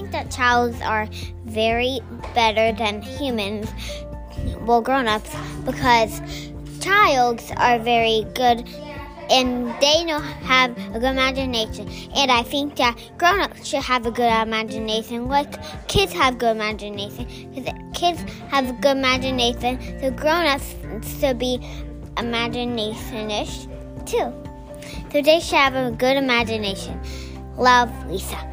Think that childs are very better than humans, well, grown ups, because childs are very good and they know have a good imagination. And I think that grown ups should have a good imagination, like kids have good imagination. Because kids have a good imagination, so grown ups should be imaginationish too. So they should have a good imagination. Love, Lisa.